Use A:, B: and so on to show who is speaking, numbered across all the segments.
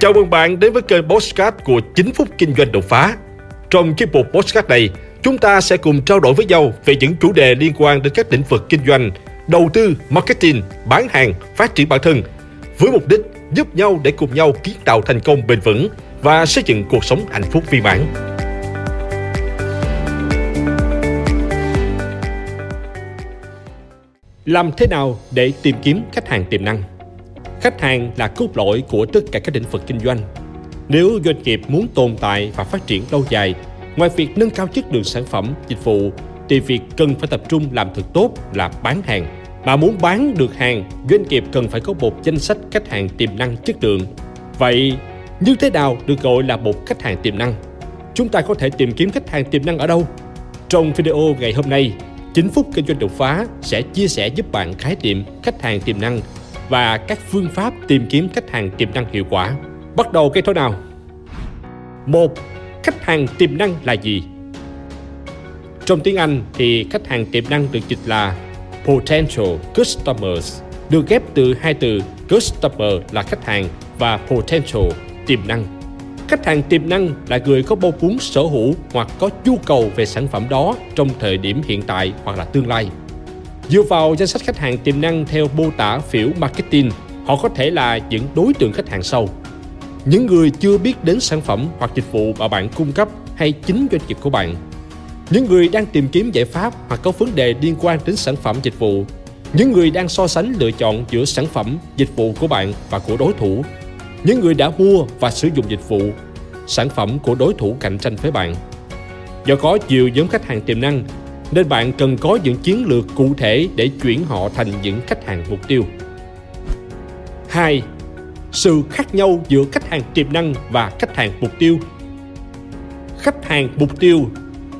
A: Chào mừng bạn đến với kênh Postcard của 9 phút kinh doanh đột phá. Trong chiếc mục Postcard này, chúng ta sẽ cùng trao đổi với nhau về những chủ đề liên quan đến các lĩnh vực kinh doanh, đầu tư, marketing, bán hàng, phát triển bản thân, với mục đích giúp nhau để cùng nhau kiến tạo thành công bền vững và xây dựng cuộc sống hạnh phúc viên mãn. Làm thế nào để tìm kiếm khách hàng tiềm năng? Khách hàng là cốt lõi của tất cả các lĩnh vực kinh doanh. Nếu doanh nghiệp muốn tồn tại và phát triển lâu dài, ngoài việc nâng cao chất lượng sản phẩm, dịch vụ, thì việc cần phải tập trung làm thật tốt là bán hàng. Mà muốn bán được hàng, doanh nghiệp cần phải có một danh sách khách hàng tiềm năng chất lượng. Vậy, như thế nào được gọi là một khách hàng tiềm năng? Chúng ta có thể tìm kiếm khách hàng tiềm năng ở đâu? Trong video ngày hôm nay, 9 phút kinh doanh đột phá sẽ chia sẻ giúp bạn khái niệm khách hàng tiềm năng và các phương pháp tìm kiếm khách hàng tiềm năng hiệu quả. Bắt đầu cái thối nào? Một, khách hàng tiềm năng là gì? Trong tiếng Anh thì khách hàng tiềm năng được dịch là potential customers, được ghép từ hai từ customer là khách hàng và potential tiềm năng. Khách hàng tiềm năng là người có mong muốn sở hữu hoặc có nhu cầu về sản phẩm đó trong thời điểm hiện tại hoặc là tương lai. Dựa vào danh sách khách hàng tiềm năng theo mô tả phiểu marketing, họ có thể là những đối tượng khách hàng sau. Những người chưa biết đến sản phẩm hoặc dịch vụ mà bạn cung cấp hay chính doanh nghiệp của bạn. Những người đang tìm kiếm giải pháp hoặc có vấn đề liên quan đến sản phẩm dịch vụ. Những người đang so sánh lựa chọn giữa sản phẩm, dịch vụ của bạn và của đối thủ. Những người đã mua và sử dụng dịch vụ, sản phẩm của đối thủ cạnh tranh với bạn. Do có nhiều nhóm khách hàng tiềm năng nên bạn cần có những chiến lược cụ thể để chuyển họ thành những khách hàng mục tiêu. 2. Sự khác nhau giữa khách hàng tiềm năng và khách hàng mục tiêu. Khách hàng mục tiêu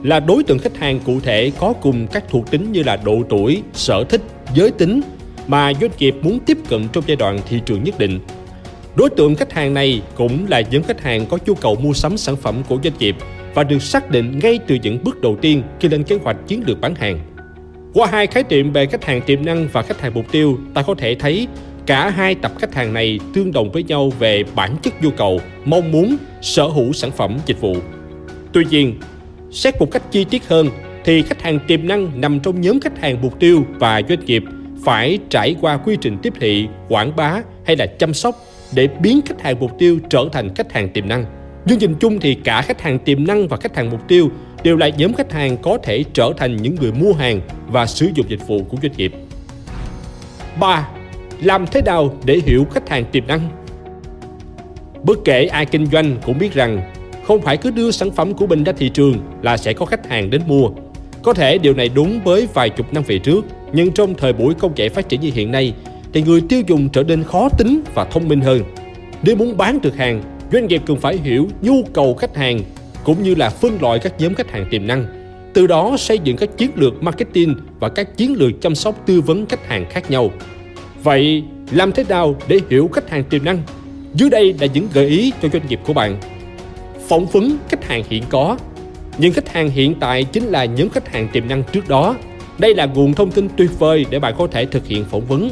A: là đối tượng khách hàng cụ thể có cùng các thuộc tính như là độ tuổi, sở thích, giới tính mà doanh nghiệp muốn tiếp cận trong giai đoạn thị trường nhất định. Đối tượng khách hàng này cũng là những khách hàng có nhu cầu mua sắm sản phẩm của doanh nghiệp và được xác định ngay từ những bước đầu tiên khi lên kế hoạch chiến lược bán hàng. Qua hai khái niệm về khách hàng tiềm năng và khách hàng mục tiêu, ta có thể thấy cả hai tập khách hàng này tương đồng với nhau về bản chất nhu cầu, mong muốn, sở hữu sản phẩm, dịch vụ. Tuy nhiên, xét một cách chi tiết hơn thì khách hàng tiềm năng nằm trong nhóm khách hàng mục tiêu và doanh nghiệp phải trải qua quy trình tiếp thị, quảng bá hay là chăm sóc để biến khách hàng mục tiêu trở thành khách hàng tiềm năng. Nhưng nhìn chung thì cả khách hàng tiềm năng và khách hàng mục tiêu đều là nhóm khách hàng có thể trở thành những người mua hàng và sử dụng dịch vụ của doanh nghiệp. 3. Làm thế nào để hiểu khách hàng tiềm năng? Bất kể ai kinh doanh cũng biết rằng không phải cứ đưa sản phẩm của mình ra thị trường là sẽ có khách hàng đến mua. Có thể điều này đúng với vài chục năm về trước, nhưng trong thời buổi công nghệ phát triển như hiện nay thì người tiêu dùng trở nên khó tính và thông minh hơn. Nếu muốn bán được hàng doanh nghiệp cần phải hiểu nhu cầu khách hàng cũng như là phân loại các nhóm khách hàng tiềm năng. Từ đó xây dựng các chiến lược marketing và các chiến lược chăm sóc tư vấn khách hàng khác nhau. Vậy làm thế nào để hiểu khách hàng tiềm năng? Dưới đây là những gợi ý cho doanh nghiệp của bạn. Phỏng vấn khách hàng hiện có. Những khách hàng hiện tại chính là nhóm khách hàng tiềm năng trước đó. Đây là nguồn thông tin tuyệt vời để bạn có thể thực hiện phỏng vấn.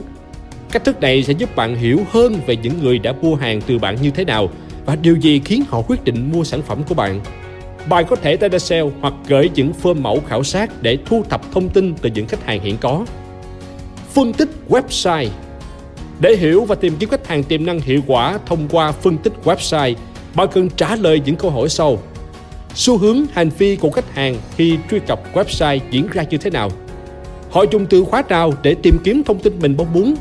A: Cách thức này sẽ giúp bạn hiểu hơn về những người đã mua hàng từ bạn như thế nào và điều gì khiến họ quyết định mua sản phẩm của bạn. Bạn có thể data sale hoặc gửi những phơm mẫu khảo sát để thu thập thông tin từ những khách hàng hiện có. Phân tích website Để hiểu và tìm kiếm khách hàng tiềm năng hiệu quả thông qua phân tích website, bạn cần trả lời những câu hỏi sau. Xu hướng hành vi của khách hàng khi truy cập website diễn ra như thế nào? Họ dùng từ khóa nào để tìm kiếm thông tin mình mong muốn?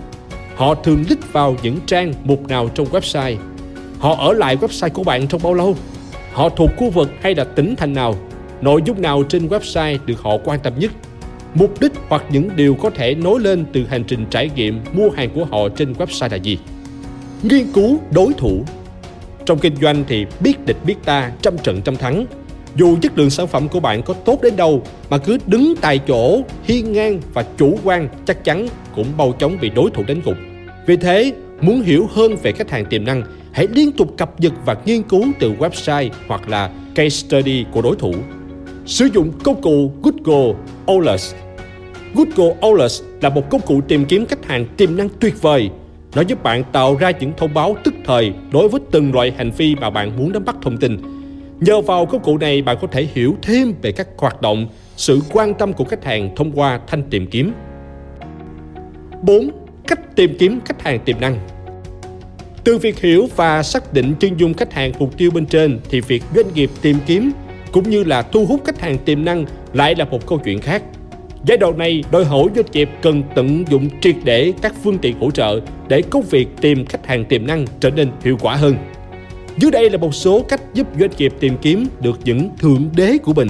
A: Họ thường lít vào những trang mục nào trong website? Họ ở lại website của bạn trong bao lâu? Họ thuộc khu vực hay là tỉnh thành nào? Nội dung nào trên website được họ quan tâm nhất? Mục đích hoặc những điều có thể nối lên từ hành trình trải nghiệm mua hàng của họ trên website là gì? Nghiên cứu đối thủ Trong kinh doanh thì biết địch biết ta, trăm trận trăm thắng. Dù chất lượng sản phẩm của bạn có tốt đến đâu mà cứ đứng tại chỗ, hiên ngang và chủ quan chắc chắn cũng bao chóng bị đối thủ đánh gục. Vì thế, muốn hiểu hơn về khách hàng tiềm năng hãy liên tục cập nhật và nghiên cứu từ website hoặc là case study của đối thủ. Sử dụng công cụ Google Alerts. Google Alerts là một công cụ tìm kiếm khách hàng tiềm năng tuyệt vời. Nó giúp bạn tạo ra những thông báo tức thời đối với từng loại hành vi mà bạn muốn nắm bắt thông tin. Nhờ vào công cụ này, bạn có thể hiểu thêm về các hoạt động, sự quan tâm của khách hàng thông qua thanh tìm kiếm. 4. Cách tìm kiếm khách hàng tiềm năng từ việc hiểu và xác định chân dung khách hàng mục tiêu bên trên thì việc doanh nghiệp tìm kiếm cũng như là thu hút khách hàng tiềm năng lại là một câu chuyện khác. Giai đoạn này đòi hỏi doanh nghiệp cần tận dụng triệt để các phương tiện hỗ trợ để công việc tìm khách hàng tiềm năng trở nên hiệu quả hơn. Dưới đây là một số cách giúp doanh nghiệp tìm kiếm được những thượng đế của mình.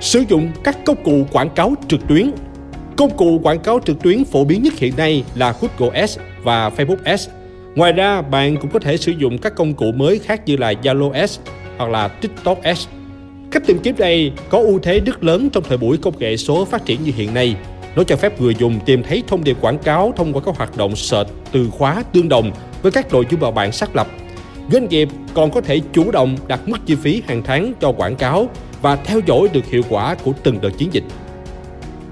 A: Sử dụng các công cụ quảng cáo trực tuyến. Công cụ quảng cáo trực tuyến phổ biến nhất hiện nay là Google Ads và Facebook Ads. Ngoài ra, bạn cũng có thể sử dụng các công cụ mới khác như là Zalo Ads hoặc là TikTok Ads. Cách tìm kiếm này có ưu thế rất lớn trong thời buổi công nghệ số phát triển như hiện nay. Nó cho phép người dùng tìm thấy thông điệp quảng cáo thông qua các hoạt động search từ khóa tương đồng với các nội dung mà bạn xác lập. Doanh nghiệp còn có thể chủ động đặt mức chi phí hàng tháng cho quảng cáo và theo dõi được hiệu quả của từng đợt chiến dịch.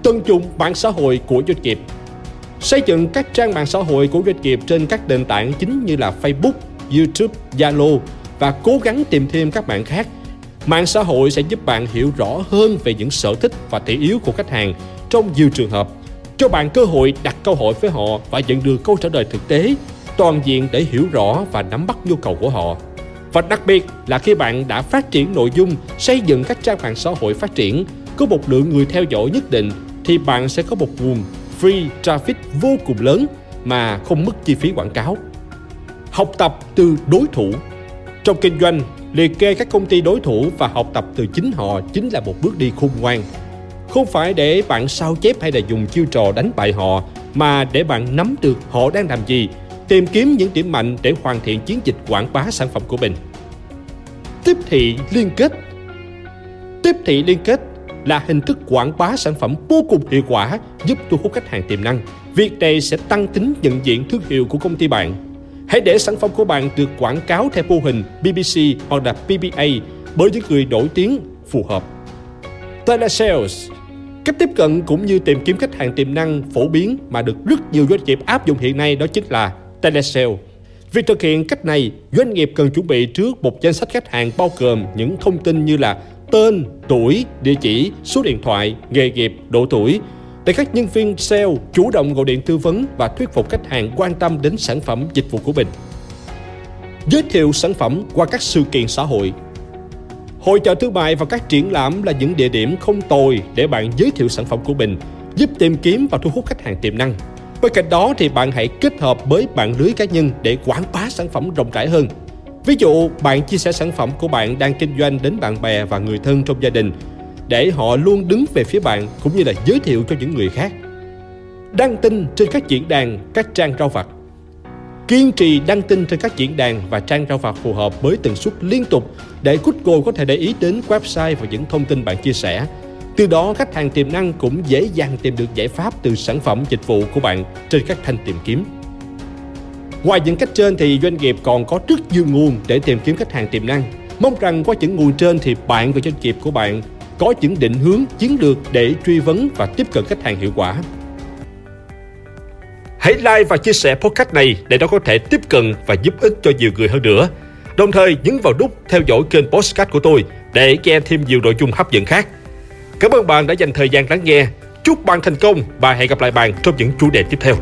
A: Tận dụng mạng xã hội của doanh nghiệp Xây dựng các trang mạng xã hội của doanh nghiệp trên các nền tảng chính như là Facebook, YouTube, Zalo và cố gắng tìm thêm các bạn khác. Mạng xã hội sẽ giúp bạn hiểu rõ hơn về những sở thích và thị yếu của khách hàng trong nhiều trường hợp, cho bạn cơ hội đặt câu hỏi với họ và nhận được câu trả lời thực tế, toàn diện để hiểu rõ và nắm bắt nhu cầu của họ. Và đặc biệt là khi bạn đã phát triển nội dung, xây dựng các trang mạng xã hội phát triển, có một lượng người theo dõi nhất định thì bạn sẽ có một nguồn free traffic vô cùng lớn mà không mất chi phí quảng cáo. Học tập từ đối thủ Trong kinh doanh, liệt kê các công ty đối thủ và học tập từ chính họ chính là một bước đi khôn ngoan. Không phải để bạn sao chép hay là dùng chiêu trò đánh bại họ, mà để bạn nắm được họ đang làm gì, tìm kiếm những điểm mạnh để hoàn thiện chiến dịch quảng bá sản phẩm của mình. Tiếp thị liên kết Tiếp thị liên kết là hình thức quảng bá sản phẩm vô cùng hiệu quả giúp thu hút khách hàng tiềm năng. Việc này sẽ tăng tính nhận diện thương hiệu của công ty bạn. Hãy để sản phẩm của bạn được quảng cáo theo mô hình BBC hoặc là PBA bởi những người nổi tiếng phù hợp. Telesales Cách tiếp cận cũng như tìm kiếm khách hàng tiềm năng phổ biến mà được rất nhiều doanh nghiệp áp dụng hiện nay đó chính là telesale. Việc thực hiện cách này, doanh nghiệp cần chuẩn bị trước một danh sách khách hàng bao gồm những thông tin như là tên, tuổi, địa chỉ, số điện thoại, nghề nghiệp, độ tuổi để các nhân viên sale chủ động gọi điện tư vấn và thuyết phục khách hàng quan tâm đến sản phẩm dịch vụ của mình. Giới thiệu sản phẩm qua các sự kiện xã hội Hội trợ thương mại và các triển lãm là những địa điểm không tồi để bạn giới thiệu sản phẩm của mình, giúp tìm kiếm và thu hút khách hàng tiềm năng. Bên cạnh đó thì bạn hãy kết hợp với mạng lưới cá nhân để quảng bá sản phẩm rộng rãi hơn. Ví dụ, bạn chia sẻ sản phẩm của bạn đang kinh doanh đến bạn bè và người thân trong gia đình để họ luôn đứng về phía bạn cũng như là giới thiệu cho những người khác. Đăng tin trên các diễn đàn, các trang rau vặt. Kiên trì đăng tin trên các diễn đàn và trang rau vặt phù hợp với tần suất liên tục để Google có thể để ý đến website và những thông tin bạn chia sẻ. Từ đó, khách hàng tiềm năng cũng dễ dàng tìm được giải pháp từ sản phẩm dịch vụ của bạn trên các thanh tìm kiếm. Ngoài những cách trên thì doanh nghiệp còn có rất nhiều nguồn để tìm kiếm khách hàng tiềm năng. Mong rằng qua những nguồn trên thì bạn và doanh nghiệp của bạn có những định hướng, chiến lược để truy vấn và tiếp cận khách hàng hiệu quả. Hãy like và chia sẻ podcast này để nó có thể tiếp cận và giúp ích cho nhiều người hơn nữa. Đồng thời nhấn vào nút theo dõi kênh podcast của tôi để nghe thêm nhiều nội dung hấp dẫn khác. Cảm ơn bạn đã dành thời gian lắng nghe. Chúc bạn thành công và hẹn gặp lại bạn trong những chủ đề tiếp theo.